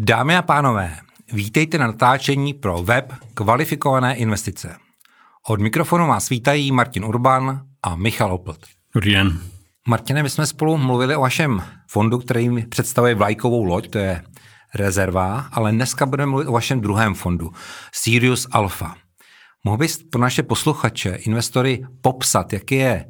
Dámy a pánové, vítejte na natáčení pro web Kvalifikované investice. Od mikrofonu vás vítají Martin Urban a Michal Oplt. Dobrý den. Martine, my jsme spolu mluvili o vašem fondu, který představuje vlajkovou loď, to je rezerva, ale dneska budeme mluvit o vašem druhém fondu, Sirius Alpha. Mohl bys pro naše posluchače, investory, popsat, jaký je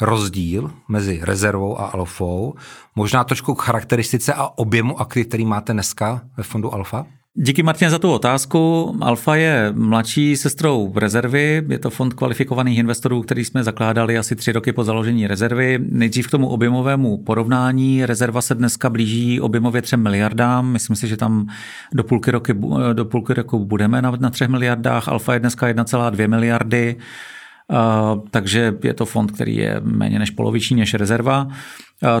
rozdíl mezi rezervou a alfou, možná trošku k charakteristice a objemu aktiv, který máte dneska ve fondu Alfa? Díky Martin za tu otázku. Alfa je mladší sestrou rezervy, je to fond kvalifikovaných investorů, který jsme zakládali asi tři roky po založení rezervy. Nejdřív k tomu objemovému porovnání. Rezerva se dneska blíží objemově 3 miliardám. Myslím si, že tam do půlky, roky, do půlky roku budeme na, na 3 miliardách. Alfa je dneska 1,2 miliardy. Uh, takže je to fond, který je méně než poloviční než rezerva.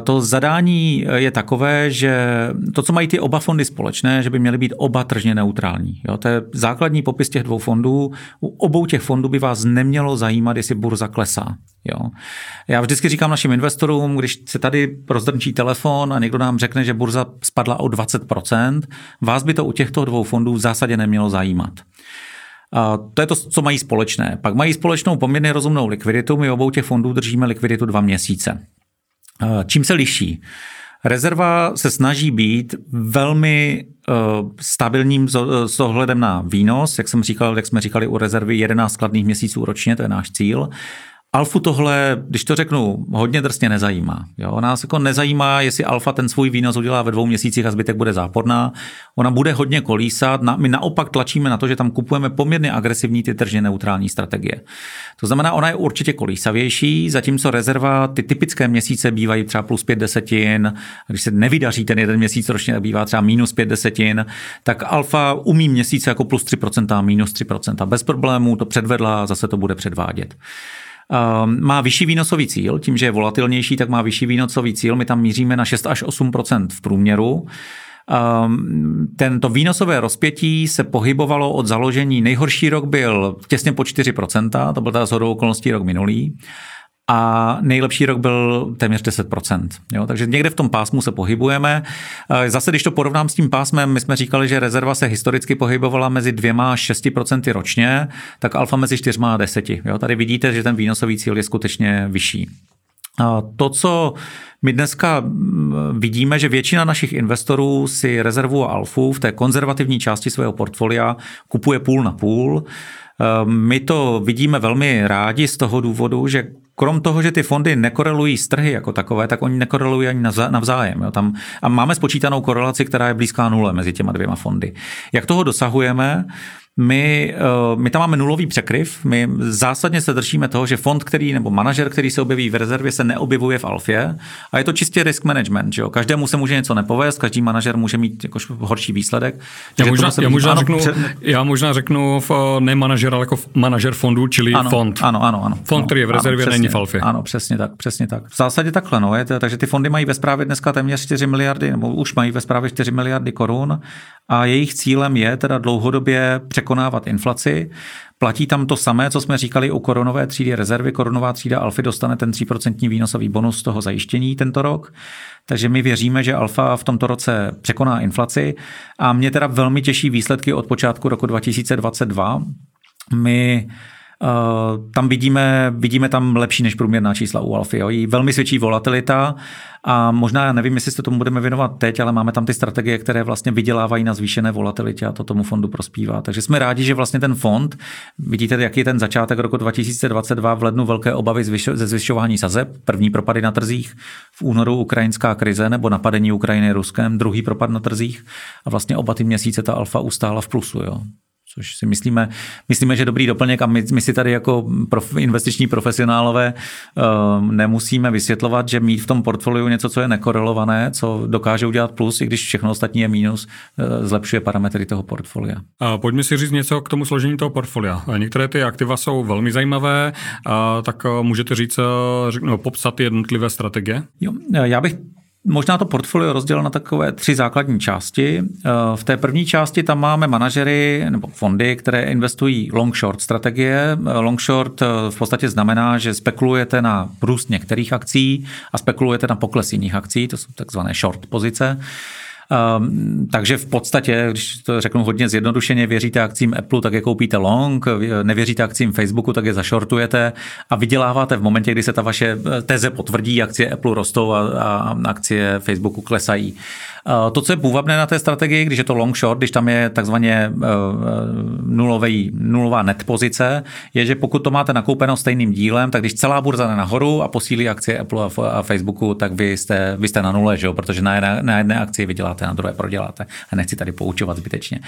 To zadání je takové, že to, co mají ty oba fondy společné, že by měly být oba tržně neutrální. Jo? To je základní popis těch dvou fondů. U obou těch fondů by vás nemělo zajímat, jestli burza klesá. Jo? Já vždycky říkám našim investorům, když se tady rozdrnčí telefon a někdo nám řekne, že burza spadla o 20%, vás by to u těchto dvou fondů v zásadě nemělo zajímat. To je to, co mají společné. Pak mají společnou poměrně rozumnou likviditu. My obou těch fondů držíme likviditu dva měsíce. Čím se liší? Rezerva se snaží být velmi uh, stabilním s ohledem na výnos, jak jsem říkal, jak jsme říkali u rezervy 11 skladných měsíců ročně, to je náš cíl. Alfu tohle, když to řeknu, hodně drsně nezajímá. Jo? Nás jako nezajímá, jestli Alfa ten svůj výnos udělá ve dvou měsících a zbytek bude záporná. Ona bude hodně kolísat. My naopak tlačíme na to, že tam kupujeme poměrně agresivní ty tržně neutrální strategie. To znamená, ona je určitě kolísavější, zatímco rezerva, ty typické měsíce bývají třeba plus pět desetin, když se nevydaří ten jeden měsíc ročně, bývá třeba minus pět desetin, tak Alfa umí měsíce jako plus 3%, minus 3%. Bez problémů to předvedla zase to bude předvádět. Ehm, má vyšší výnosový cíl, tím, že je volatilnější, tak má vyšší výnosový cíl. My tam míříme na 6 až 8 v průměru. Um, tento výnosové rozpětí se pohybovalo od založení. Nejhorší rok byl těsně po 4%, to byl teda zhodou okolností rok minulý a nejlepší rok byl téměř 10%. Jo? Takže někde v tom pásmu se pohybujeme. Eh, zase, když to porovnám s tím pásmem, my jsme říkali, že rezerva se historicky pohybovala mezi dvěma a 6% ročně, tak alfa mezi 4 a 10. Jo? Tady vidíte, že ten výnosový cíl je skutečně vyšší. To, co my dneska vidíme, že většina našich investorů si rezervu a alfu v té konzervativní části svého portfolia kupuje půl na půl. Ehm, my to vidíme velmi rádi z toho důvodu, že krom toho, že ty fondy nekorelují s trhy jako takové, tak oni nekorelují ani navzájem. Jo. Tam, a máme spočítanou korelaci, která je blízká nule mezi těma dvěma fondy. Jak toho dosahujeme? My, eh, my tam máme nulový překryv, my zásadně se držíme toho, že fond, který nebo manažer, který se objeví v rezervě, se neobjevuje v alfě a je to čistě risk management. Že jo? Každému se může něco nepovést, každý manažer může mít jako horší výsledek. Já možná, já, možná ano, řeknu, před... já možná řeknu v, ne manažer, ale jako manažer fondu, čili ano, fond. Ano, ano, ano. Fond, který je v rezervě, ano, není v alfě. Ano, přesně tak, přesně tak. V zásadě takhle, no, je to, takže ty fondy mají ve správě dneska téměř 4 miliardy, nebo už mají ve správě 4 miliardy korun a jejich cílem je teda dlouhodobě překonávat inflaci. Platí tam to samé, co jsme říkali u koronové třídy rezervy. Koronová třída Alfy dostane ten 3% výnosový bonus z toho zajištění tento rok. Takže my věříme, že Alfa v tomto roce překoná inflaci a mě teda velmi těší výsledky od počátku roku 2022. My tam vidíme, vidíme tam lepší než průměrná čísla u Alfy. Jo. Jí velmi svědčí volatilita a možná, já nevím, jestli se tomu budeme věnovat teď, ale máme tam ty strategie, které vlastně vydělávají na zvýšené volatilitě a to tomu fondu prospívá. Takže jsme rádi, že vlastně ten fond, vidíte, jaký je ten začátek roku 2022 v lednu velké obavy ze zvyšování sazeb, první propady na trzích, v únoru ukrajinská krize nebo napadení Ukrajiny Ruskem, druhý propad na trzích a vlastně oba ty měsíce ta alfa ustála v plusu. Jo což si myslíme, myslíme, že dobrý doplněk a my, my si tady jako prof, investiční profesionálové uh, nemusíme vysvětlovat, že mít v tom portfoliu něco, co je nekorelované, co dokáže udělat plus, i když všechno ostatní je mínus, uh, zlepšuje parametry toho portfolia. A pojďme si říct něco k tomu složení toho portfolia. Některé ty aktiva jsou velmi zajímavé, a tak eh, můžete říct, no, popsat jednotlivé strategie? Jo, já bych možná to portfolio rozdělil na takové tři základní části. Eh, v té první části tam máme manažery nebo fondy, které investují long-short strategie. Eh, long-short eh, v podstatě znamená, že spekulujete na růst některých akcí a spekulujete na pokles jiných akcí, to jsou takzvané short pozice. Um, takže v podstatě, když to řeknu hodně zjednodušeně, věříte akcím Apple, tak je koupíte long, nevěříte akcím Facebooku, tak je zašortujete a vyděláváte v momentě, kdy se ta vaše teze potvrdí, akcie Apple rostou a, a akcie Facebooku klesají. Eh, to, co je půvabné na té strategii, když je to long short, když tam je takzvaně eh, nulový, nulová net pozice, je, že pokud to máte nakoupeno stejným dílem, tak když celá burza jde nahoru a posílí akcie Apple a Facebooku, tak vy jste, vy jste na nule, že jo? protože na jedné, na jedné akci vyděláte, na druhé proděláte. A nechci tady poučovat zbytečně.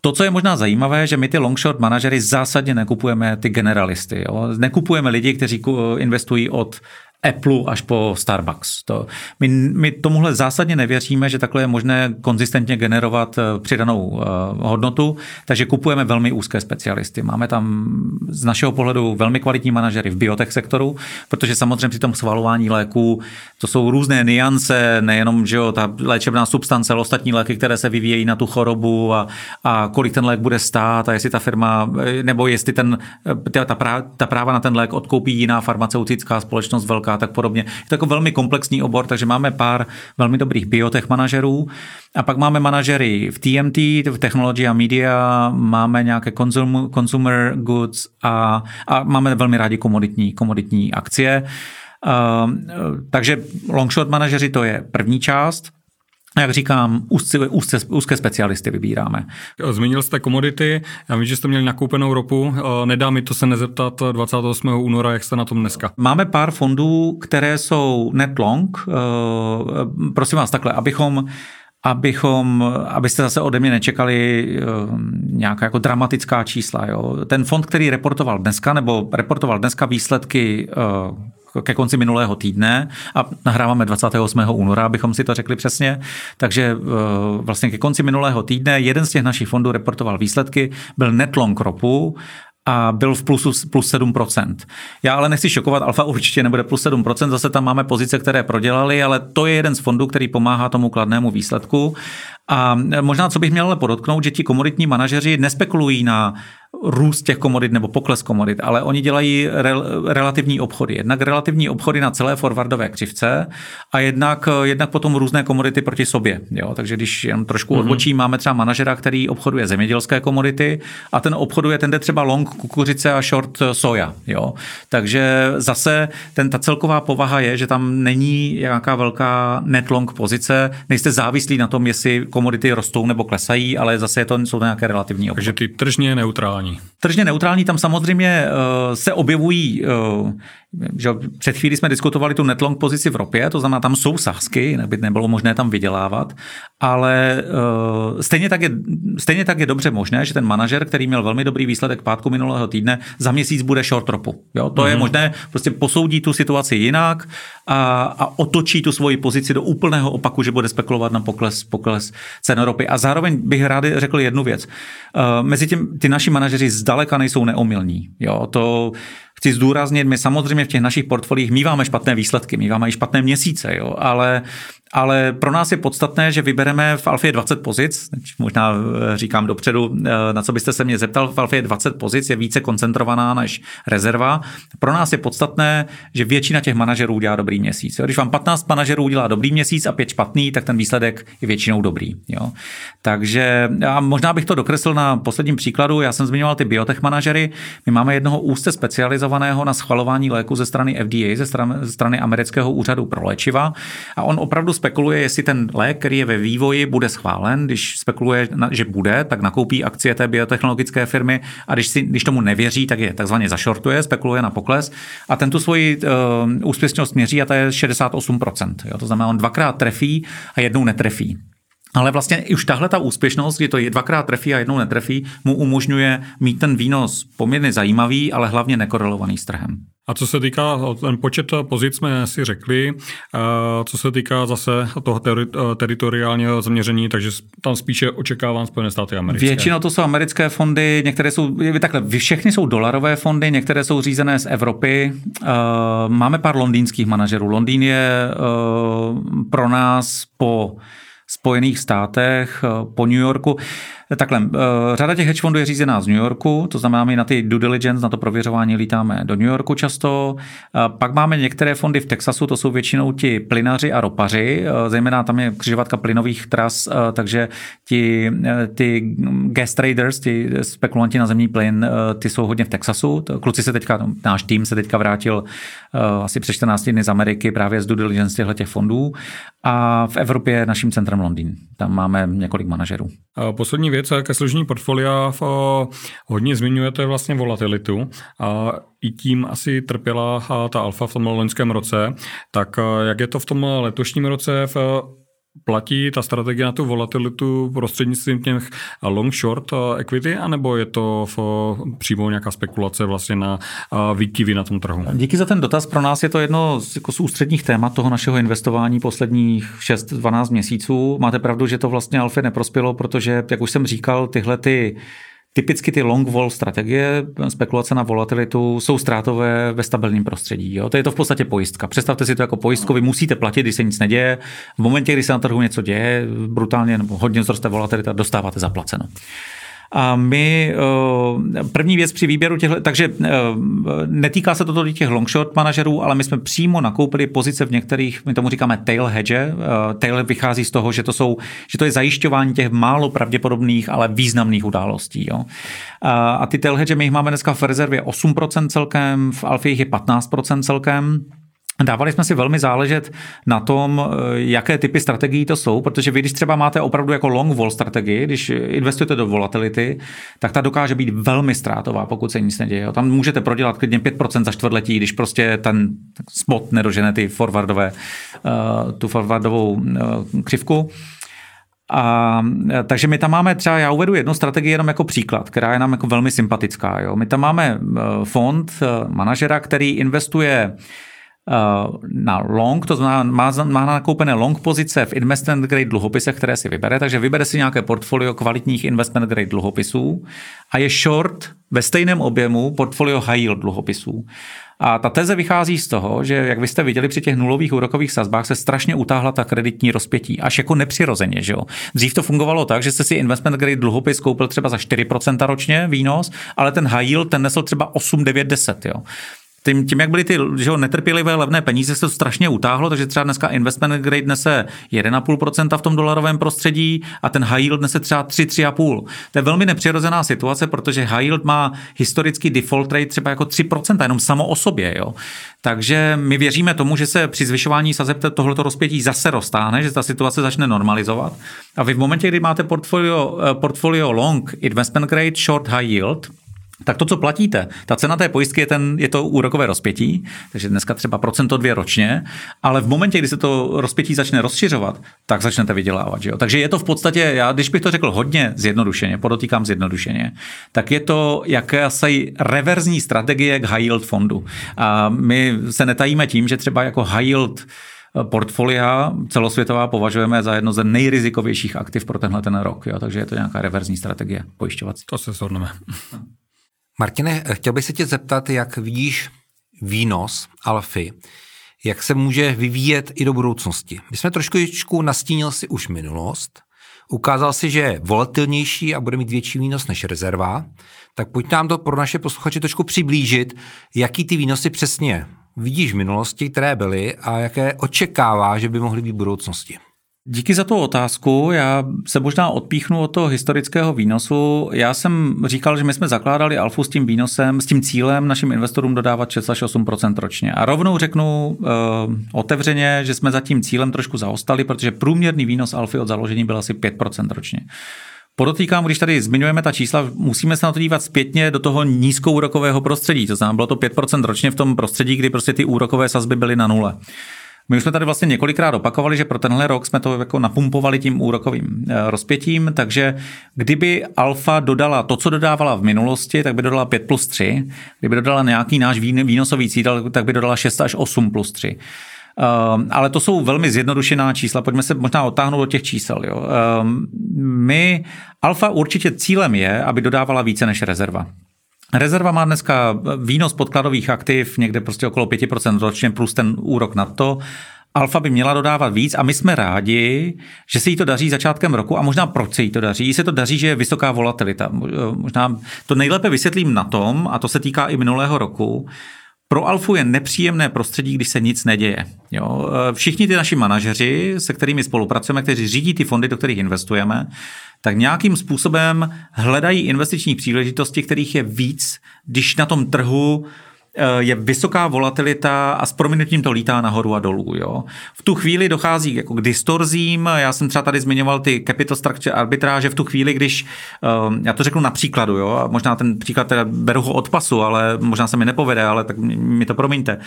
To, co je možná zajímavé, že my ty long short manažery zásadně nekupujeme ty generalisty. Jo? Nekupujeme lidi, kteří investují od Apple až po Starbucks. To, my, my tomuhle zásadně nevěříme, že takhle je možné konzistentně generovat eh, přidanou uh, hodnotu, takže kupujeme velmi úzké specialisty. Máme tam z našeho pohledu velmi kvalitní manažery v biotech sektoru, protože samozřejmě při tom schvalování léků to jsou různé niance, nejenom že jo, ta léčebná substance, ale ostatní léky, které se vyvíjejí na tu chorobu a, a kolik ten lék bude stát a jestli ta firma, eh, nebo jestli ten, ta, ta, ta práva na ten lék odkoupí jiná farmaceutická společnost velká a tak podobně. Je to jako velmi komplexní obor, takže máme pár velmi dobrých biotech manažerů. A pak máme manažery v TMT, v Technology a Media, máme nějaké consumer, consumer goods a, a máme velmi rádi komoditní, komoditní akcie. Uh, takže long short manažeři to je první část jak říkám, úzce, úzce, úzké specialisty vybíráme. Zmínil jste komodity, já vím, že jste měli nakoupenou ropu, nedá mi to se nezeptat 28. února, jak jste na tom dneska. Máme pár fondů, které jsou net long, eh, prosím vás takhle, abychom abychom, abyste zase ode mě nečekali eh, nějaká jako dramatická čísla. Jo. Ten fond, který reportoval dneska, nebo reportoval dneska výsledky eh, ke konci minulého týdne a nahráváme 28. února, abychom si to řekli přesně. Takže eh, vlastně ke konci minulého týdne jeden z těch našich fondů reportoval výsledky, byl net long ropu a byl v plusu plus 7%. Já ale nechci šokovat, Alfa určitě nebude plus 7%, zase tam máme pozice, které prodělali, ale to je jeden z fondů, který pomáhá tomu kladnému výsledku. A možná, co bych měl ale podotknout, že ti komoditní manažeři nespekulují na růst těch komodit nebo pokles komodit, ale oni dělají rel, relativní obchody. Jednak relativní obchody na celé forwardové křivce a jednak, jednak potom různé komodity proti sobě. Jo? Takže když jen trošku mm-hmm. odbočím, máme třeba manažera, který obchoduje zemědělské komodity a ten obchoduje, ten jde třeba long kukuřice a short soja. Jo? Takže zase ten, ta celková povaha je, že tam není nějaká velká net long pozice, nejste závislí na tom, jestli komodity rostou nebo klesají, ale zase je to, jsou to nějaké relativní obchody. Takže ty tržně neutrální neutrální. Tržně neutrální, tam samozřejmě uh, se objevují, uh, že před chvíli jsme diskutovali tu netlong pozici v ropě, to znamená, tam jsou sázky, neby nebylo možné tam vydělávat, ale uh, stejně, tak je, stejně tak je dobře možné, že ten manažer, který měl velmi dobrý výsledek pátku minulého týdne, za měsíc bude short ropu. Jo? To mm-hmm. je mhm. možné, prostě posoudí tu situaci jinak a, a otočí tu svoji pozici do úplného opaku, že bude spekulovat na pokles, pokles cen ropy. A zároveň bych rád řekl jednu věc. Uh, mezi tím ty naši manažeři zdaleka nejsou neomilní. Jo? To chci zdůraznit, my samozřejmě v těch našich portfoliích míváme špatné výsledky, míváme i špatné měsíce, jo? ale ale pro nás je podstatné, že vybereme v Alfě 20 pozic, možná eh, říkám dopředu, eh, na co byste se mě zeptal, v Alfě 20 pozic je více koncentrovaná než rezerva. Pro nás je podstatné, že většina těch manažerů udělá dobrý měsíc. Když vám 15 manažerů udělá dobrý měsíc a 5 špatný, tak ten výsledek je většinou dobrý. Jo? Takže a možná bych to dokreslil na posledním příkladu. Já jsem zmiňoval ty biotech manažery. My máme jednoho úzce specializovaného na schvalování léku ze strany FDA, ze strany amerického úřadu pro léčiva. A on opravdu spekuluje, jestli ten lék, který je ve vývoji, bude schválen. Když spekuluje, že bude, tak nakoupí akcie té biotechnologické firmy a když, si, když tomu nevěří, tak je takzvaně zašortuje, spekuluje na pokles a ten tu svoji uh, úspěšnost měří a to je 68%. Jo? To znamená, on dvakrát trefí a jednou netrefí. Ale vlastně už tahle ta úspěšnost, kdy to je dvakrát trefí a jednou netrefí, mu umožňuje mít ten výnos poměrně zajímavý, ale hlavně nekorelovaný s trhem. A co se týká, ten počet pozic jsme si řekli, co se týká zase toho teri, teritoriálního zaměření, takže tam spíše očekávám Spojené státy americké. Většinou to jsou americké fondy, některé jsou, takhle, všechny jsou dolarové fondy, některé jsou řízené z Evropy. Máme pár londýnských manažerů. Londýn je pro nás po Spojených státech, po New Yorku. Takhle, eh, řada těch hedge fondů je řízená z New Yorku, to znamená, my na ty due diligence, na to prověřování lítáme do New Yorku často. Pak máme některé fondy v Texasu, to jsou většinou ti plynaři a ropaři, eh, zejména tam je křižovatka plynových tras, eh, takže ti, ty gas traders, ti spekulanti na zemní plyn, ty jsou hodně v Texasu. Kluci se teďka, náš tým se teďka vrátil asi před 14 dny z Ameriky právě z due diligence těchto těch fondů a v Evropě je naším centrem Londýn. Tam máme několik manažerů. Poslední věc ke složení portfolia. Hodně zmiňujete vlastně volatilitu a i tím asi trpěla ta alfa v tom loňském roce. Tak jak je to v tom letošním roce? V platí ta strategie na tu volatilitu prostřednictvím těch long short equity, anebo je to v, přímo nějaká spekulace vlastně na výkyvy na tom trhu? Díky za ten dotaz. Pro nás je to jedno z, jako z ústředních témat toho našeho investování posledních 6-12 měsíců. Máte pravdu, že to vlastně Alfie neprospělo, protože, jak už jsem říkal, tyhle ty Typicky ty long vol strategie, spekulace na volatilitu, jsou ztrátové ve stabilním prostředí. Jo? To je to v podstatě pojistka. Představte si to jako pojistku, vy musíte platit, když se nic neděje. V momentě, kdy se na trhu něco děje, brutálně nebo hodně zroste volatilita, dostáváte zaplaceno. A my, eh, první věc při výběru těchto, takže eh, netýká se to těch long short manažerů, ale my jsme přímo nakoupili pozice v některých, my tomu říkáme tail hedge. Eh, tail vychází z toho, že to, jsou, že to je zajišťování těch málo pravděpodobných, ale významných událostí. Jo. A ty tail hedge, my jich máme dneska v rezervě 8% celkem, v Alfie jich je 15% celkem. Dávali jsme si velmi záležet na tom, eh, jaké typy strategií to jsou, protože vy, když třeba máte opravdu jako long vol strategii, když investujete do volatility, tak ta dokáže být velmi ztrátová, pokud se nic neděje. Tam můžete prodělat klidně 5% za čtvrtletí, když prostě ten spot nedožene ty forwardové, eh, tu forwardovou eh, křivku. A, takže my tam máme třeba, já uvedu jednu strategii jenom jako příklad, která je nám jako velmi sympatická. Jo. My tam máme fond manažera, který investuje na long, to znamená, má, má nakoupené long pozice v investment grade dluhopisech, které si vybere, takže vybere si nějaké portfolio kvalitních investment grade dluhopisů a je short ve stejném objemu portfolio high yield dluhopisů. A ta teze vychází z toho, že jak vy jste viděli při těch nulových úrokových sazbách, se strašně utáhla ta kreditní rozpětí, až jako nepřirozeně. Že jo? Dřív to fungovalo tak, že jste si investment grade dluhopis koupil třeba za 4% ročně výnos, ale ten high yield ten nesl třeba 8, 9, 10. Jo? Tím, tím jak byly ty že jo, netrpělivé levné peníze, se to strašně utáhlo, takže třeba dneska investment grade nese 1,5% v tom dolarovém prostředí a ten high yield nese třeba 3-3,5%. To je velmi nepřirozená situace, protože high yield má historický default rate třeba jako 3%, jenom samo o sobě. Jo. Takže my věříme tomu, že se při zvyšování sazeb tohleto rozpětí zase roztáhne, že ta situace začne normalizovat. A vy v momentě, kdy máte portfolio, eh, portfolio long investment grade, short high yield, tak to, co platíte, ta cena té pojistky je, ten, je to úrokové rozpětí, takže dneska třeba procento dvě ročně, ale v momentě, kdy se to rozpětí začne rozšiřovat, tak začnete vydělávat. Že jo? Takže je to v podstatě, já když bych to řekl hodně zjednodušeně, podotýkám zjednodušeně, tak je to jakési reverzní strategie k high yield fondu. A my se netajíme tím, že třeba jako high yield portfolia celosvětová považujeme za jedno ze nejrizikovějších aktiv pro tenhle ten rok. Jo? Takže je to nějaká reverzní strategie pojišťovací. To se shodneme. Martine, chtěl bych se tě zeptat, jak vidíš výnos Alfy, jak se může vyvíjet i do budoucnosti. My jsme trošku nastínil si už minulost, ukázal si, že je volatilnější a bude mít větší výnos než rezerva, tak pojď nám to pro naše posluchače trošku přiblížit, jaký ty výnosy přesně vidíš v minulosti, které byly a jaké očekává, že by mohly být v budoucnosti. Díky za tu otázku. Já se možná odpíchnu od toho historického výnosu. Já jsem říkal, že my jsme zakládali Alfu s tím výnosem, s tím cílem našim investorům dodávat 6 až 8 ročně. A rovnou řeknu uh, otevřeně, že jsme za tím cílem trošku zaostali, protože průměrný výnos Alfy od založení byl asi 5% ročně. Podotýkám, když tady zmiňujeme ta čísla, musíme se na to dívat zpětně do toho nízkoúrokového prostředí. To znamená, bylo to 5% ročně v tom prostředí, kdy prostě ty úrokové sazby byly na nule. My už jsme tady vlastně několikrát opakovali, že pro tenhle rok jsme to jako napumpovali tím úrokovým eh, rozpětím, takže kdyby Alfa dodala to, co dodávala v minulosti, tak by dodala 5 plus 3. Kdyby dodala nějaký náš výnosový cíl, tak by dodala 6 až 8 plus 3. Uh, ale to jsou velmi zjednodušená čísla. Pojďme se možná otáhnout do těch čísel. Jo. Uh, my, Alfa určitě cílem je, aby dodávala více než rezerva. Rezerva má dneska výnos podkladových aktiv někde prostě okolo 5% ročně plus ten úrok na to Alfa by měla dodávat víc a my jsme rádi, že se jí to daří začátkem roku a možná proč se jí to daří. Jí se to daří, že je vysoká volatilita. Možná to nejlépe vysvětlím na tom, a to se týká i minulého roku, pro Alfu je nepříjemné prostředí, když se nic neděje. Jo? Všichni ty naši manažeři, se kterými spolupracujeme, kteří řídí ty fondy, do kterých investujeme, tak nějakým způsobem hledají investiční příležitosti, kterých je víc, když na tom trhu je vysoká volatilita a s prominutím to lítá nahoru a dolů. Jo. V tu chvíli dochází jako k distorzím, já jsem třeba tady zmiňoval ty capital structure arbitráže v tu chvíli, když, eh, já to řeknu na příkladu, jo, a možná ten příklad teda beru ho od pasu, ale možná se mi nepovede, ale tak mi to promiňte.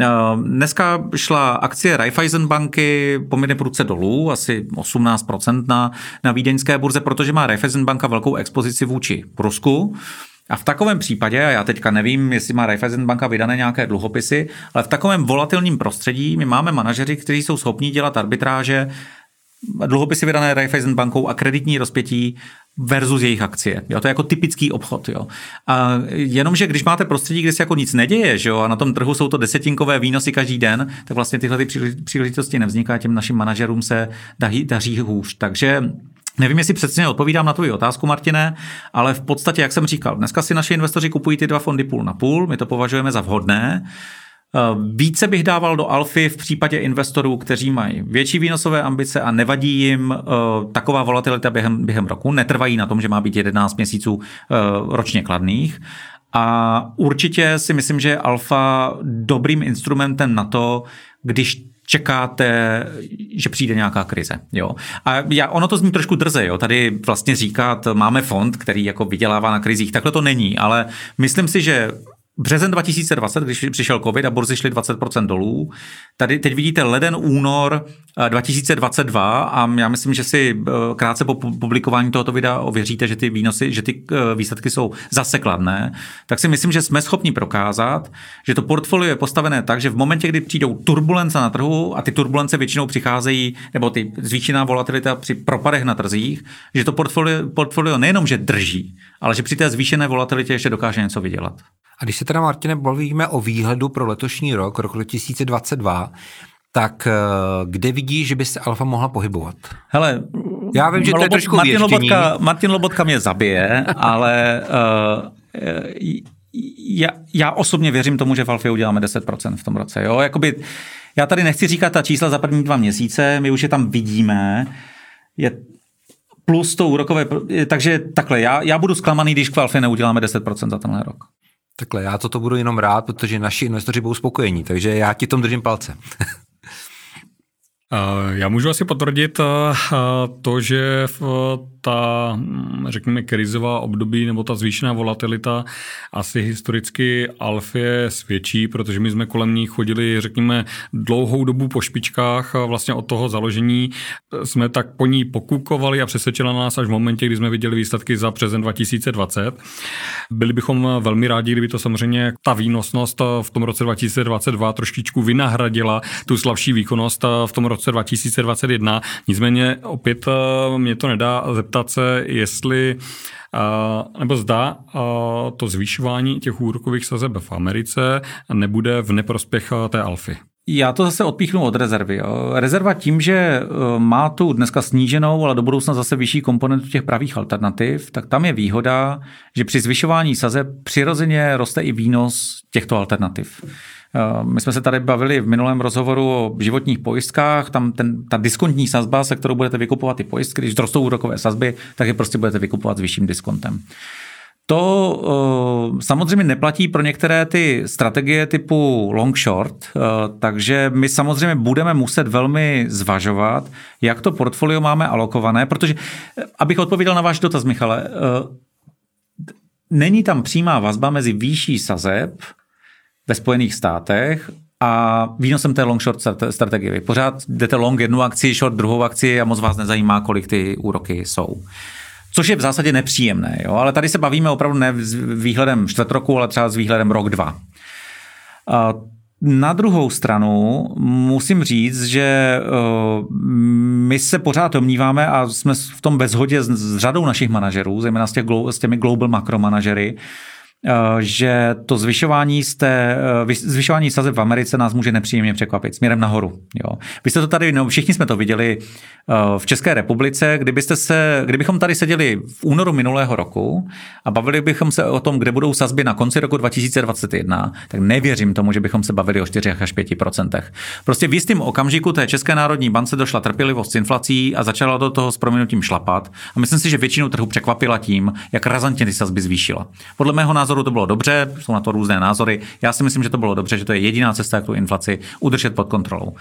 Eh, dneska šla akcie Raiffeisen banky poměrně prudce dolů, asi 18% na, na vídeňské burze, protože má Raiffeisen banka velkou expozici vůči Rusku. A v takovém případě, a já teďka nevím, jestli má Raiffeisen banka vydané nějaké dluhopisy, ale v takovém volatilním prostředí my máme manažeři, kteří jsou schopni dělat arbitráže, dluhopisy vydané Raiffeisen bankou a kreditní rozpětí versus jejich akcie. Jo, to je jako typický obchod. Jo. A jenomže když máte prostředí, kde se jako nic neděje, že jo, a na tom trhu jsou to desetinkové výnosy každý den, tak vlastně tyhle ty příležitosti nevzniká, těm našim manažerům se daří, daří hůř. Takže Nevím, jestli přesně odpovídám na tvoji otázku, Martine, ale v podstatě, jak jsem říkal, dneska si naši investoři kupují ty dva fondy půl na půl, my to považujeme za vhodné. Eh, více bych dával do Alfy v případě investorů, kteří mají větší výnosové ambice a nevadí jim uh, taková volatilita během, během roku, netrvají na tom, že má být 11 měsíců uh, ročně kladných. A určitě si myslím, že je Alfa dobrým instrumentem na to, když čekáte, že přijde nějaká krize. Jo. A já, ono to zní trošku drze, jo. tady vlastně říkat, máme fond, který jako vydělává na krizích, takhle to není, ale myslím si, že Březen 2020, když přišel covid a burzy šly 20% dolů. Tady teď vidíte leden, únor 2022 eh, a já myslím, že si eh, krátce po publikování tohoto videa ověříte, že ty výnosy, že ty eh, výsledky jsou zase kladné. Tak si myslím, že jsme schopni prokázat, že to portfolio je postavené tak, že v momentě, kdy přijdou turbulence na trhu a ty turbulence většinou přicházejí, nebo ty zvýšená volatilita při propadech na trzích, že to portfolio, portfolio nejenom, že drží, ale že při té zvýšené volatilitě ještě dokáže něco vydělat. A když se teda, Martine, bavíme o výhledu pro letošní rok, rok 2022, tak eh, kde vidíš, že by se Alfa mohla pohybovat? Hele, já vím, že to je trošku Martin Lobotka, Martin Lobotka mě zabije, ale uh, já, já osobně věřím tomu, že v Alfě uděláme 10% v tom roce. Jo? Jakoby, já tady nechci říkat ta čísla za první dva měsíce, my už je tam vidíme. Je plus to úrokové, takže takhle, já, já budu zklamaný, když v Alfě neuděláme 10% za tenhle rok. Takhle, já toto budu jenom rád, protože naši investoři budou spokojení, takže já ti tom držím palce. Já můžu asi potvrdit to, že ta, řekněme, krizová období nebo ta zvýšená volatilita asi historicky Alfie svědčí, protože my jsme kolem ní chodili, řekněme, dlouhou dobu po špičkách a vlastně od toho založení jsme tak po ní pokukovali a přesvědčila nás až v momentě, kdy jsme viděli výsledky za březen 2020. Byli bychom velmi rádi, kdyby to samozřejmě ta výnosnost v tom roce 2022 trošičku vynahradila tu slabší výkonnost v tom roce 2021. Nicméně opět eh, mě to nedá zeptat zeptat se, jestli nebo zda to zvýšování těch úrokových sazeb v Americe nebude v neprospěch té alfy. Já to zase odpíchnu od rezervy. Rezerva tím, že e, má tu dneska sníženou, ale do budoucna zase vyšší komponentu těch pravých alternativ, tak tam je výhoda, že při zvyšování sazeb přirozeně roste i výnos těchto alternativ. Eh, my jsme se tady bavili v minulém rozhovoru o životních pojistkách, tam ten, ta diskontní sazba, se kterou budete vykupovat ty pojistky, když rostou úrokové sazby, tak je prostě budete vykupovat s vyšším diskontem. To uh, samozřejmě neplatí pro některé ty strategie typu long short, uh, takže my samozřejmě budeme muset velmi zvažovat, jak to portfolio máme alokované, protože, abych odpověděl na váš dotaz, Michale, není tam přímá vazba mezi výšší sazeb ve Spojených státech a výnosem té long short strategie. Vy pořád jdete long jednu akci, short druhou akci a moc vás nezajímá, kolik ty úroky jsou. Což je v zásadě nepříjemné, jo? ale tady se bavíme opravdu ne s výhledem čtvrt roku, ale třeba s výhledem rok, dva. Na druhou stranu musím říct, že my se pořád domníváme a jsme v tom bezhodě s řadou našich manažerů, zejména s, těmi global makro manažery, že to zvyšování, té, zvyšování sazeb v Americe nás může nepříjemně překvapit směrem nahoru. Jo. Vy jste to tady, no, všichni jsme to viděli v České republice, kdybyste se, kdybychom tady seděli v únoru minulého roku a bavili bychom se o tom, kde budou sazby na konci roku 2021, tak nevěřím tomu, že bychom se bavili o 4 až 5% Prostě v jistém okamžiku té České národní bance došla trpělivost s inflací a začala do toho s proměnutím šlapat. A myslím si, že většinu trhu překvapila tím, jak razantně ty sazby zvýšila. Podle mého názoru to bylo dobře, jsou na to různé názory. Já si myslím, že to bylo dobře, že to je jediná cesta, jak tu inflaci udržet pod kontrolou.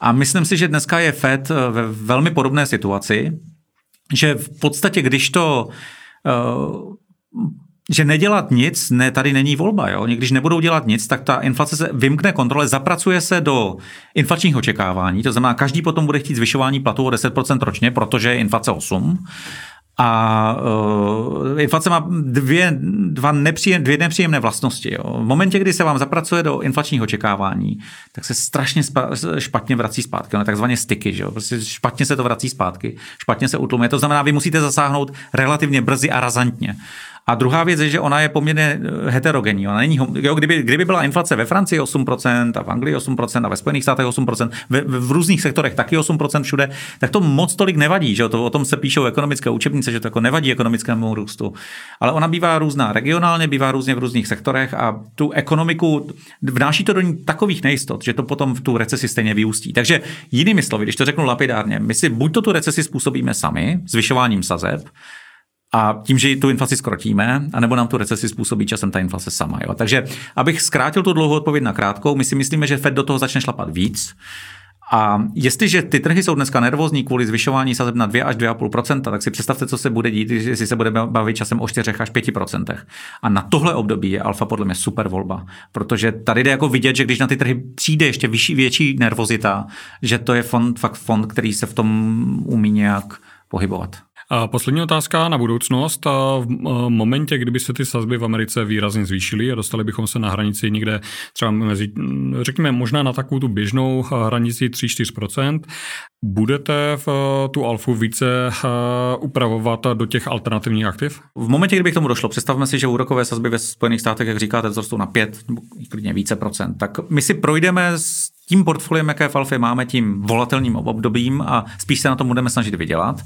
A myslím si, že dneska je Fed ve velmi podobné situaci, že v podstatě, když to uh, že nedělat nic, ne, tady není volba. Jo? Když nebudou dělat nic, tak ta inflace se vymkne kontrole, zapracuje se do inflačních očekávání, to znamená, každý potom bude chtít zvyšování platů o 10% ročně, protože je inflace 8 a uh, inflace má dvě, dva nepříjem, dvě nepříjemné vlastnosti. Jo. V momentě, kdy se vám zapracuje do inflačních očekávání, tak se strašně spa, špatně vrací zpátky. No, takzvaně styky. Že jo. Prostě špatně se to vrací zpátky, špatně se utlumuje. To znamená, vy musíte zasáhnout relativně brzy a razantně. A druhá věc je, že ona je poměrně eh, heterogenní. Ona není, jo, kdyby, kdyby byla inflace ve Francii 8% a v Anglii 8% a ve Spojených státech 8%, v, v různých sektorech taky 8% všude, tak to moc tolik nevadí. Že? To, o tom se píšou ekonomické učebnice, že to jako nevadí ekonomickému růstu. Ale ona bývá různá regionálně, bývá různě v různých sektorech a tu ekonomiku vnáší to do ní takových nejistot, že to potom v tu recesi stejně vyústí. Takže jinými slovy, když to řeknu lapidárně, my si buď to tu recesi způsobíme sami, zvyšováním sazeb, a tím, že tu inflaci skrotíme, anebo nám tu recesi způsobí časem ta inflace sama. Jo. Takže abych zkrátil tu dlouhou odpověď na krátkou, my si myslíme, že Fed do toho začne šlapat víc. A jestliže ty trhy jsou dneska nervózní kvůli zvyšování sazeb na 2 až 2,5%, tak si představte, co se bude dít, jestli se bude bavit časem o 4 až 5%. A na tohle období je alfa podle mě super volba, protože tady jde jako vidět, že když na ty trhy přijde ještě vyšší, větší nervozita, že to je fond, fakt fond, který se v tom umí nějak pohybovat. Poslední otázka na budoucnost. V momentě, kdyby se ty sazby v Americe výrazně zvýšily a dostali bychom se na hranici někde třeba mezi, řekněme, možná na takovou tu běžnou hranici 3-4%, budete v tu alfu více upravovat do těch alternativních aktiv? V momentě, kdyby k tomu došlo, představme si, že úrokové sazby ve Spojených státech, jak říkáte, vzrostou na 5 nebo klidně více procent, tak my si projdeme s tím portfoliem, jaké v alfě máme, tím volatelným obdobím a spíš se na tom budeme snažit vydělat.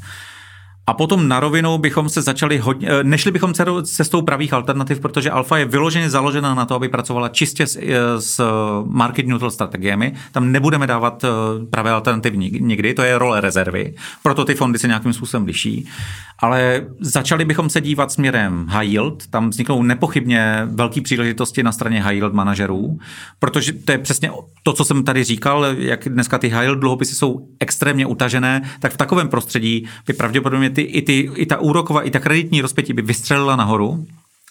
A potom na rovinu bychom se začali hodně, eh, nešli bychom cestou pravých alternativ, protože Alfa je vyloženě založena na to, aby pracovala čistě s, eh, s market neutral strategiemi. Tam nebudeme dávat eh, pravé alternativy nikdy, to je role rezervy, proto ty fondy se nějakým způsobem liší. Ale začali bychom se dívat směrem high yield, tam vzniknou nepochybně velké příležitosti na straně high yield manažerů, protože to je přesně to, co jsem tady říkal, jak dneska ty high yield dluhopisy jsou extrémně utažené, tak v takovém prostředí by pravděpodobně ty, i, ty, i ta úroková, i ta kreditní rozpětí by vystřelila nahoru.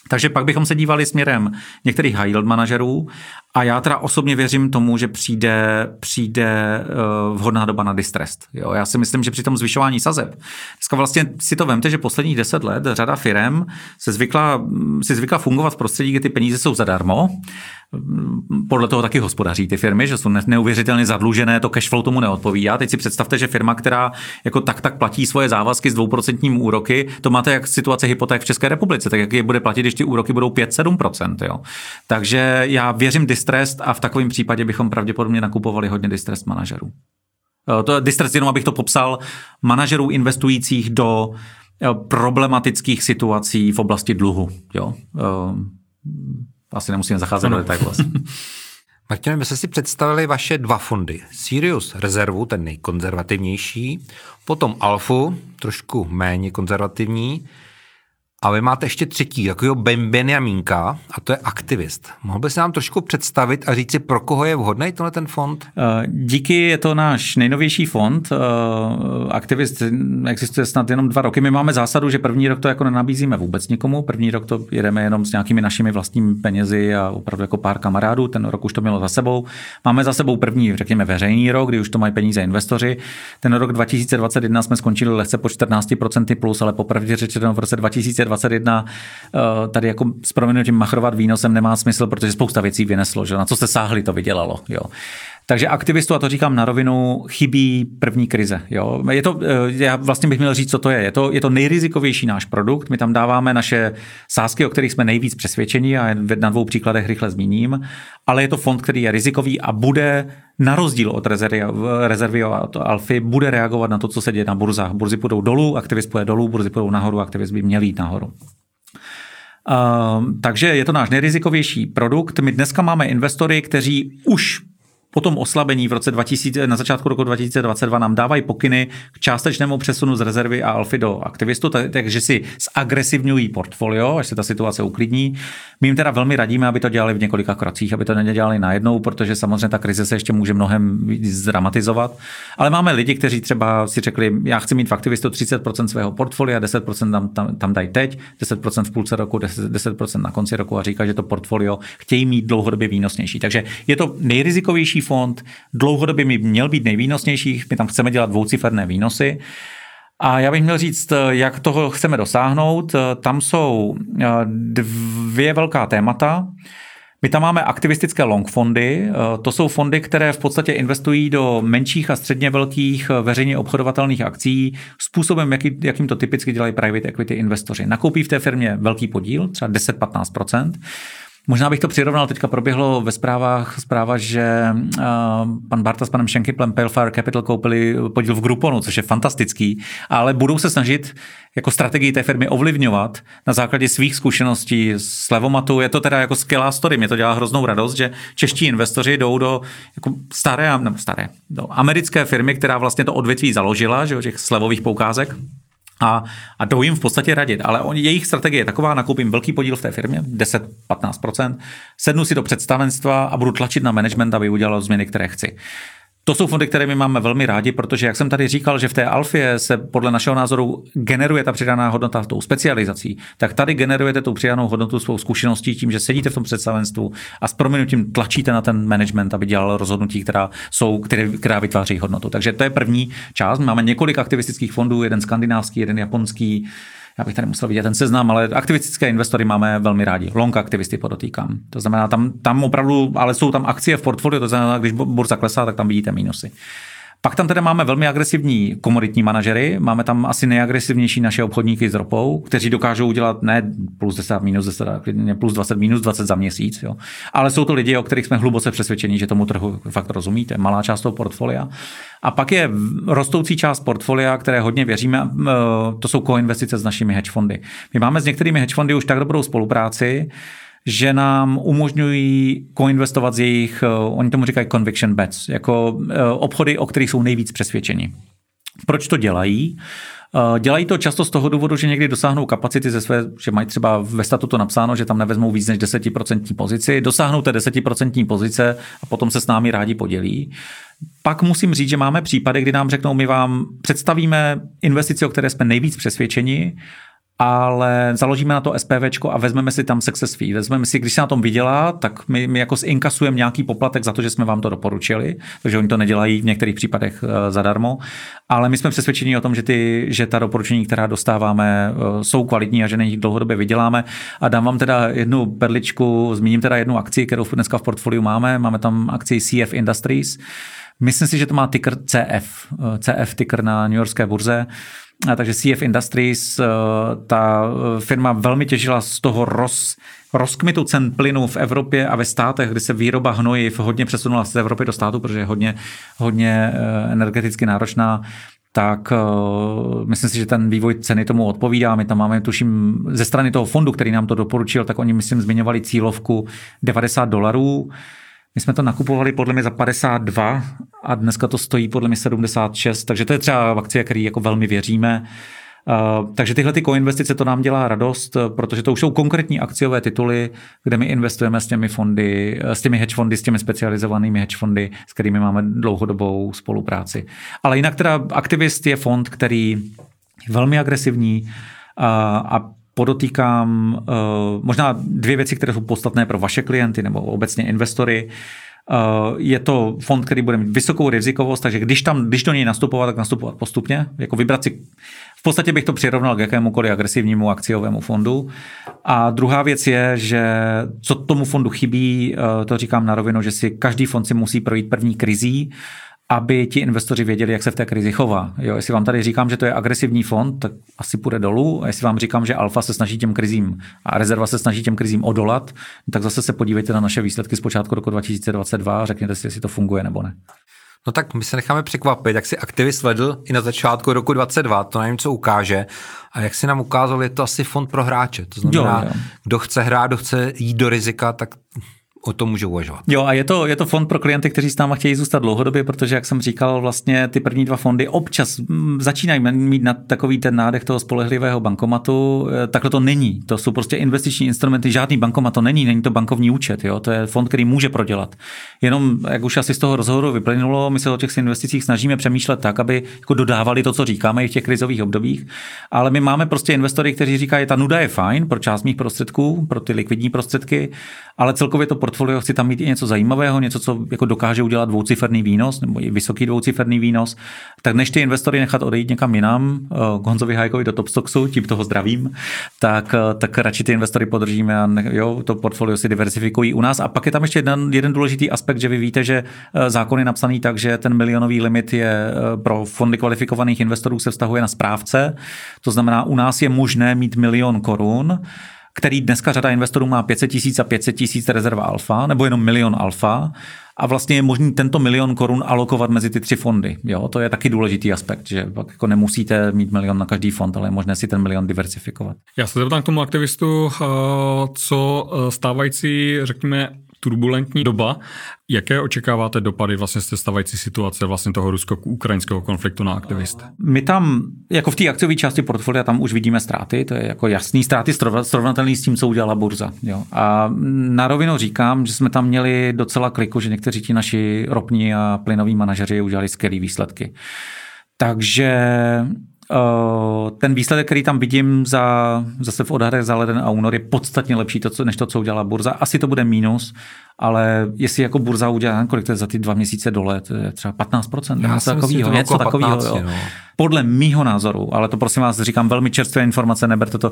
Takže pak bychom se dívali směrem některých high yield manažerů a já teda osobně věřím tomu, že přijde, přijde uh, vhodná doba na distress. Jo, já si myslím, že při tom zvyšování sazeb, dneska vlastně si to vemte, že posledních deset let řada firm se zvykla, si zvykla fungovat v prostředí, kde ty peníze jsou zadarmo, podle toho taky hospodaří ty firmy, že jsou neuvěřitelně zadlužené, to cash flow tomu neodpovídá. Teď si představte, že firma, která jako tak tak platí svoje závazky s dvouprocentním úroky, to máte jak situace hypoték v České republice, tak jak je bude platit, když ty úroky budou 5-7%. Jo. Takže já věřím distressed a v takovém případě bychom pravděpodobně nakupovali hodně distressed manažerů. To je distress, jenom abych to popsal, manažerů investujících do problematických situací v oblasti dluhu. Jo asi nemusíme zacházet do detailu. Martin, my jsme si představili vaše dva fondy. Sirius rezervu, ten nejkonzervativnější, potom Alfu, trošku méně konzervativní, a vy máte ještě třetí, takového Benjamínka, a to je aktivist. Mohl bys nám trošku představit a říct si, pro koho je vhodný tenhle ten fond? Eh, díky, je to náš nejnovější fond. Eh, aktivist existuje snad jenom dva roky. My máme zásadu, že první rok to jako nenabízíme vůbec nikomu. První rok to jedeme jenom s nějakými našimi vlastními penězi a opravdu jako pár kamarádů. Ten rok už to mělo za sebou. Máme za sebou první, řekněme, veřejný rok, kdy už to mají peníze investoři. Ten rok 2021 jsme skončili lehce po 14% plus, ale popravdě řečeno v roce 2020 2021 eh, tady jako s proměnutím machrovat výnosem nemá smysl, protože spousta věcí vyneslo, že na co jste sáhli, to vydělalo. Jo. Takže aktivistu, a to říkám na rovinu, chybí první krize. Jo? Je to, já vlastně bych měl říct, co to je. Je to, je to nejrizikovější náš produkt. My tam dáváme naše sázky, o kterých jsme nejvíc přesvědčeni a na dvou příkladech rychle zmíním. Ale je to fond, který je rizikový a bude na rozdíl od rezervy, rezervy od Alfy, bude reagovat na to, co se děje na burzách. Burzy půjdou dolů, aktivist půjde dolů, burzy půjdou nahoru, aktivist by měl jít nahoru. Uh, takže je to náš nejrizikovější produkt. My dneska máme investory, kteří už po tom oslabení v roce 2000, na začátku roku 2022 nám dávají pokyny k částečnému přesunu z rezervy a alfy do aktivistu, takže si zagresivňují portfolio, až se ta situace uklidní. My jim teda velmi radíme, aby to dělali v několika krocích, aby to nedělali najednou, protože samozřejmě ta krize se ještě může mnohem zdramatizovat. Ale máme lidi, kteří třeba si řekli, já chci mít v aktivistu 30% svého portfolia, 10% tam, tam, tam dají teď, 10% v půlce roku, 10%, 10% na konci roku a říká, že to portfolio chtějí mít dlouhodobě výnosnější. Takže je to nejrizikovější fond, dlouhodobě by měl být nejvýnosnější, my tam chceme dělat dvouciferné výnosy. A já bych měl říct, jak toho chceme dosáhnout. Tam jsou eh, dvě velká témata. My tam máme aktivistické long fondy. Eh, to jsou fondy, které v podstatě investují do menších a středně velkých eh, veřejně obchodovatelných akcí způsobem, jaký, jakým to typicky dělají private equity investoři. Nakoupí v té firmě velký podíl, třeba 10-15%. Možná bych to přirovnal, teďka proběhlo ve zprávách zpráva, že uh, pan Barta s panem Schenkiplem Palefire Capital koupili podíl v Grouponu, což je fantastický, ale budou se snažit jako strategii té firmy ovlivňovat na základě svých zkušeností s Levomatu. Je to teda jako skvělá story, mě to dělá hroznou radost, že čeští investoři jdou do jako staré, nebo staré, do americké firmy, která vlastně to odvětví založila, že těch slevových poukázek, a, a jdou jim v podstatě radit. Ale oni, jejich strategie je taková, nakoupím velký podíl v té firmě, 10-15%, sednu si do představenstva a budu tlačit na management, aby udělal změny, které chci. To jsou fondy, které my máme velmi rádi, protože, jak jsem tady říkal, že v té alfě se podle našeho názoru generuje ta přidaná hodnota tou specializací, tak tady generujete tu přidanou hodnotu svou zkušeností tím, že sedíte v tom představenstvu a s proměnutím tlačíte na ten management, aby dělal rozhodnutí, která, jsou, které, která vytváří hodnotu. Takže to je první část. Máme několik aktivistických fondů, jeden skandinávský, jeden japonský, já bych tady musel vidět ten seznam, ale aktivistické investory máme velmi rádi. Long aktivisty podotýkám. To znamená, tam, tam opravdu, ale jsou tam akcie v portfoliu, to znamená, když burza klesá, tak tam vidíte mínusy. Pak tam teda máme velmi agresivní komoditní manažery, máme tam asi nejagresivnější naše obchodníky s ropou, kteří dokážou udělat ne plus 10, minus 10, plus 20, minus 20 za měsíc, jo. ale jsou to lidi, o kterých jsme hluboce přesvědčeni, že tomu trhu fakt rozumíte, malá část toho portfolia. A pak je rostoucí část portfolia, které hodně věříme, to jsou koinvestice s našimi hedge fondy. My máme s některými hedge fondy už tak dobrou spolupráci, že nám umožňují koinvestovat z jejich, eh, oni tomu říkají conviction bets, jako eh, obchody, o kterých jsou nejvíc přesvědčeni. Proč to dělají? Eh, dělají to často z toho důvodu, že někdy dosáhnou kapacity ze své, že mají třeba ve statutu napsáno, že tam nevezmou víc než 10% pozici, dosáhnou té 10% pozice a potom se s námi rádi podělí. Pak musím říct, že máme případy, kdy nám řeknou, my vám představíme investici, o které jsme nejvíc přesvědčeni, ale založíme na to SPVčko a vezmeme si tam success fee. Vezmeme si, když se na tom vydělá, tak my, my jako zinkasujeme nějaký poplatek za to, že jsme vám to doporučili, takže oni to nedělají v některých případech uh, zadarmo, ale my jsme přesvědčeni o tom, že, ty, že ta doporučení, která dostáváme, uh, jsou kvalitní a že na nich dlouhodobě vyděláme. A dám vám teda jednu perličku, zmíním teda jednu akci, kterou dneska v portfoliu máme. Máme tam akci CF Industries. Myslím si, že to má ticker CF, eh, CF ticker na New Yorkské burze takže CF Industries, eh, ta eh, firma velmi těžila z toho roz, rozkmitu cen plynu v Evropě a ve státech, kdy se výroba hnojiv hodně přesunula z Evropy do státu, protože je hodně, hodně eh, energeticky náročná, tak uh, myslím si, že ten vývoj ceny tomu odpovídá. My tam máme, tuším, ze strany toho fondu, který nám to doporučil, tak oni, myslím, zmiňovali cílovku 90 dolarů. My jsme to nakupovali podle mě za 52 a dneska to stojí podle mě 76, takže to je třeba akcie, který jako velmi věříme. Uh, takže tyhle ty koinvestice to nám dělá radost, protože to už jsou konkrétní akciové tituly, kde my investujeme s těmi fondy, s těmi hedge fondy, s těmi specializovanými hedge fondy, s kterými máme dlouhodobou spolupráci. Ale jinak teda aktivist je fond, který je velmi agresivní a, a podotýkám uh, možná dvě věci, které jsou podstatné pro vaše klienty nebo obecně investory. Je to fond, který bude mít vysokou rizikovost, takže když, tam, když do něj nastupovat, tak nastupovat postupně, jako vybrat si v podstatě bych to přirovnal k jakémukoliv agresivnímu akciovému fondu. A druhá věc je, že co tomu fondu chybí, eh, to říkám na rovinu, že si každý fond si musí projít první krizí, aby ti investoři věděli, jak se v té krizi chová. Jo, jestli vám tady říkám, že to je agresivní fond, tak asi půjde dolů. A jestli vám říkám, že alfa se snaží těm krizím a rezerva se snaží těm krizím odolat, tak zase se podívejte na naše výsledky z počátku roku 2022 a řekněte si, jestli to funguje nebo ne. No tak my se necháme překvapit, jak si aktivist vedl i na začátku roku 2022, to nevím, co ukáže. A jak si nám ukázal, je to asi fond pro hráče. To znamená, jo, jo. kdo chce hrát, kdo chce jít do rizika, tak o tom můžu uvažovat. Jo, a je to, je to fond pro klienty, kteří s náma chtějí zůstat dlouhodobě, protože, jak jsem říkal, vlastně ty první dva fondy občas začínají mít na takový ten nádech toho spolehlivého bankomatu. E, takhle to není. To jsou prostě investiční instrumenty, žádný bankomat to není, není to bankovní účet. Jo? To je fond, který může prodělat. Jenom, jak už asi z toho rozhovoru vyplynulo, my se o těch investicích snažíme přemýšlet tak, aby jako dodávali to, co říkáme i v těch krizových obdobích. Ale my máme prostě investory, kteří říkají, ta nuda je fajn pro část mých prostředků, pro ty likvidní prostředky, ale celkově to portfolio chci tam mít i něco zajímavého, něco, co jako dokáže udělat dvouciferný výnos nebo i vysoký dvouciferný výnos, tak než ty investory nechat odejít někam jinam, eh, k Honzovi Hajkovi do Topstoxu, tím toho zdravím, tak, eh, tak radši ty investory podržíme a ne, jo, to portfolio si diversifikují u nás. A pak je tam ještě jeden, jeden důležitý aspekt, že vy víte, že eh, zákon je napsaný tak, že ten milionový limit je pro fondy kvalifikovaných investorů se vztahuje na správce. To znamená, u nás je možné mít milion korun, který dneska řada investorů má 500 tisíc a 500 tisíc rezerva alfa, nebo jenom milion alfa, a vlastně je možný tento milion korun alokovat mezi ty tři fondy. Jo, to je taky důležitý aspekt, že pak jako nemusíte mít milion na každý fond, ale je možné si ten milion diversifikovat. Já se zeptám k tomu aktivistu, eh, co eh, stávající, řekněme, turbulentní doba. Jaké očekáváte dopady vlastně z té stavající situace vlastně toho rusko-ukrajinského konfliktu na aktivisty? My tam, jako v té akciové části portfolia, tam už vidíme ztráty, to je jako jasný ztráty srovnatelný s tím, co udělala burza. Jo. A na rovinu říkám, že jsme tam měli docela kliku, že někteří ti naši ropní a plynoví manažeři udělali skvělé výsledky. Takže ten výsledek, který tam vidím za, zase v odhadech za leden a únor, je podstatně lepší to, co, než to, co udělala burza. Asi to bude mínus, ale jestli jako burza udělá, kolik to je za ty dva měsíce dole, to je třeba 15%, Já něco takového, něco takového. Jo. No. Podle mýho názoru, ale to prosím vás říkám velmi čerstvé informace, neberte to,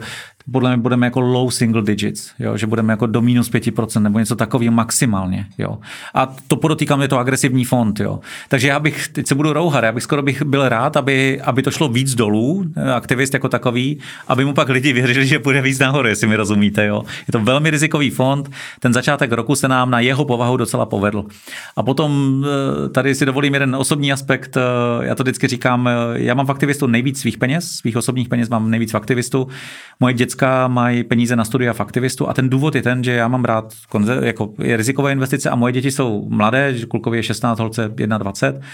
podle mě budeme jako low single digits, jo, že budeme jako do minus 5% nebo něco takového maximálně. Jo. A to podotýkám, je to agresivní fond. Jo. Takže já bych, teď se budu rouhat, já bych skoro bych byl rád, aby, aby to šlo víc dolů, aktivist jako takový, aby mu pak lidi věřili, že půjde víc nahoru, jestli mi rozumíte. Jo. Je to velmi rizikový fond, ten začátek roku se nám na jeho povahu docela povedl. A potom eh, tady si dovolím jeden osobní aspekt, eh, já to vždycky říkám, eh, já mám v aktivistu nejvíc svých peněz, svých osobních peněz mám nejvíc v aktivistu. Moje děcka mají peníze na studia v aktivistu a ten důvod je ten, že já mám rád jako je rizikové investice a moje děti jsou mladé, že klukově je 16, holce 21.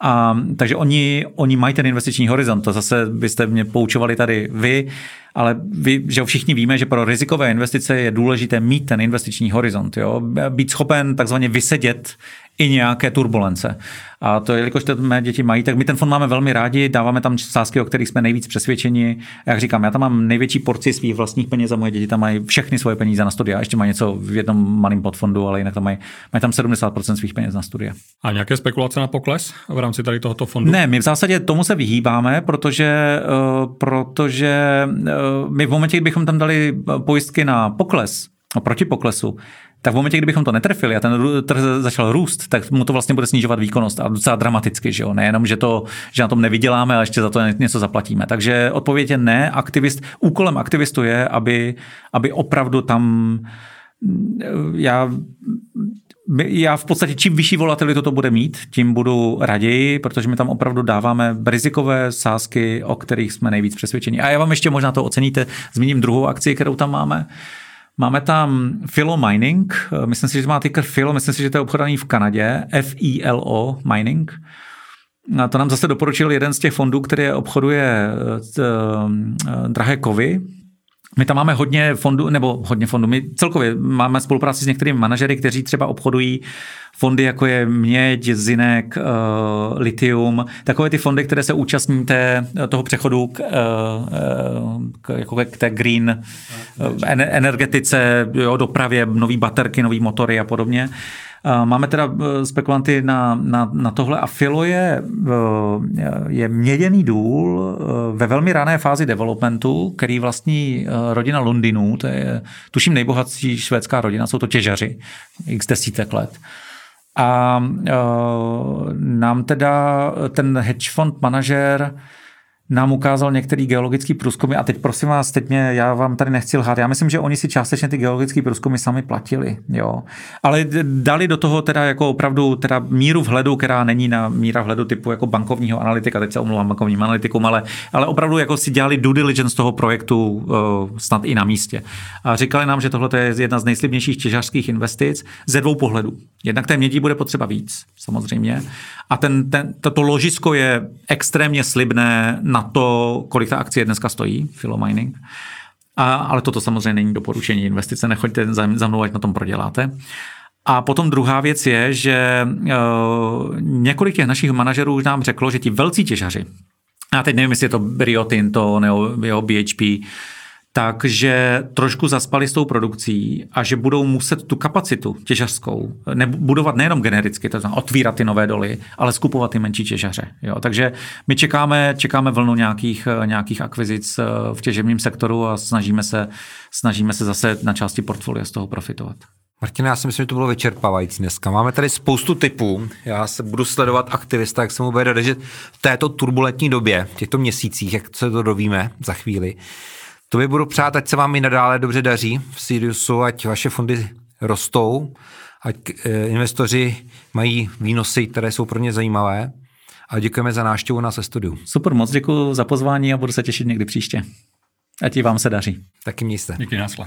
A, takže oni, oni mají ten investiční horizont. To zase byste mě poučovali tady vy ale vy, že všichni víme, že pro rizikové investice je důležité mít ten investiční horizont, jo? být schopen takzvaně vysedět i nějaké turbulence. A to, jelikož to mé děti mají, tak my ten fond máme velmi rádi, dáváme tam sázky, o kterých jsme nejvíc přesvědčeni. Jak říkám, já tam mám největší porci svých vlastních peněz a moje děti tam mají všechny svoje peníze na studia. Ještě mají něco v jednom malém podfondu, ale jinak tam mají, mají tam 70% svých peněz na studia. A nějaké spekulace na pokles v rámci tady tohoto fondu? Ne, my v zásadě tomu se vyhýbáme, protože, uh, protože uh, my v momentě, kdybychom tam dali pojistky na pokles, no, proti poklesu, tak v momentě, kdybychom to netrefili a ten trh začal růst, tak mu to vlastně bude snižovat výkonnost a docela dramaticky, že jo? Nejenom, že, to, že na tom nevyděláme, ale ještě za to něco zaplatíme. Takže odpověď je ne. Aktivist, úkolem aktivistu je, aby, aby opravdu tam já já v podstatě čím vyšší volatilitu to bude mít, tím budu raději, protože my tam opravdu dáváme rizikové sázky, o kterých jsme nejvíc přesvědčeni. A já vám ještě možná to oceníte, zmíním druhou akci, kterou tam máme. Máme tam Philo Mining, myslím si, že má ticker Philo, myslím si, že to je obchodaný v Kanadě, F-I-L-O Mining. A to nám zase doporučil jeden z těch fondů, který obchoduje eh, eh, drahé kovy, my tam máme hodně fondů, nebo hodně fondů, my celkově máme spolupráci s některými manažery, kteří třeba obchodují fondy, jako je měď, zinek, uh, litium, takové ty fondy, které se účastní té, toho přechodu k, uh, k, jako k té green uh, energetice, jo, dopravě, nový baterky, nový motory a podobně. Máme teda spekulanty na, na, na tohle a Filo je, je měděný důl ve velmi rané fázi developmentu, který vlastní rodina Londýnů, to je tuším nejbohatší švédská rodina, jsou to těžaři, x desítek let. A nám teda ten hedge fund manažer nám ukázal některý geologický průzkumy a teď prosím vás, teď mě, já vám tady nechci lhát, já myslím, že oni si částečně ty geologické průzkumy sami platili, jo. Ale dali do toho teda jako opravdu teda míru vhledu, která není na míra vhledu typu jako bankovního analytika, teď se omlouvám bankovním analytikům, ale, ale opravdu jako si dělali due diligence toho projektu uh, snad i na místě. A říkali nám, že tohle je jedna z nejslibnějších těžařských investic ze dvou pohledů. Jednak té mědí bude potřeba víc, samozřejmě. A ten, ten, toto ložisko je extrémně slibné na to, kolik ta akcie dneska stojí, Philo Mining. A, ale toto samozřejmě není doporučení investice, nechoďte za, za mnou, ať na tom proděláte. A potom druhá věc je, že uh, několik těch našich manažerů už nám řeklo, že ti velcí těžaři, a teď nevím, jestli je to Rio Tinto nebo BHP, takže trošku zaspali s tou produkcí a že budou muset tu kapacitu těžařskou budovat nejenom genericky, to znamená otvírat ty nové doly, ale skupovat ty menší těžaře. Jo. Takže my čekáme, čekáme vlnu nějakých, nějakých akvizic eh, v těžebním sektoru a snažíme se, snažíme se zase na části portfolia z toho profitovat. Martina, já si myslím, že to bylo vyčerpávající dneska. Máme tady spoustu typů. Já se budu sledovat aktivista, jak se mu bude dodežet v této turbulentní době, v těchto měsících, jak se to dovíme za chvíli. To by budu přát, ať se vám i nadále dobře daří v Siriusu, ať vaše fondy rostou, ať eh, investoři mají výnosy, které jsou pro ně zajímavé. A děkujeme za návštěvu na se studiu. Super, moc děkuji za pozvání a budu se těšit někdy příště. Ať i vám se daří. Taky mějte. Díky, násle.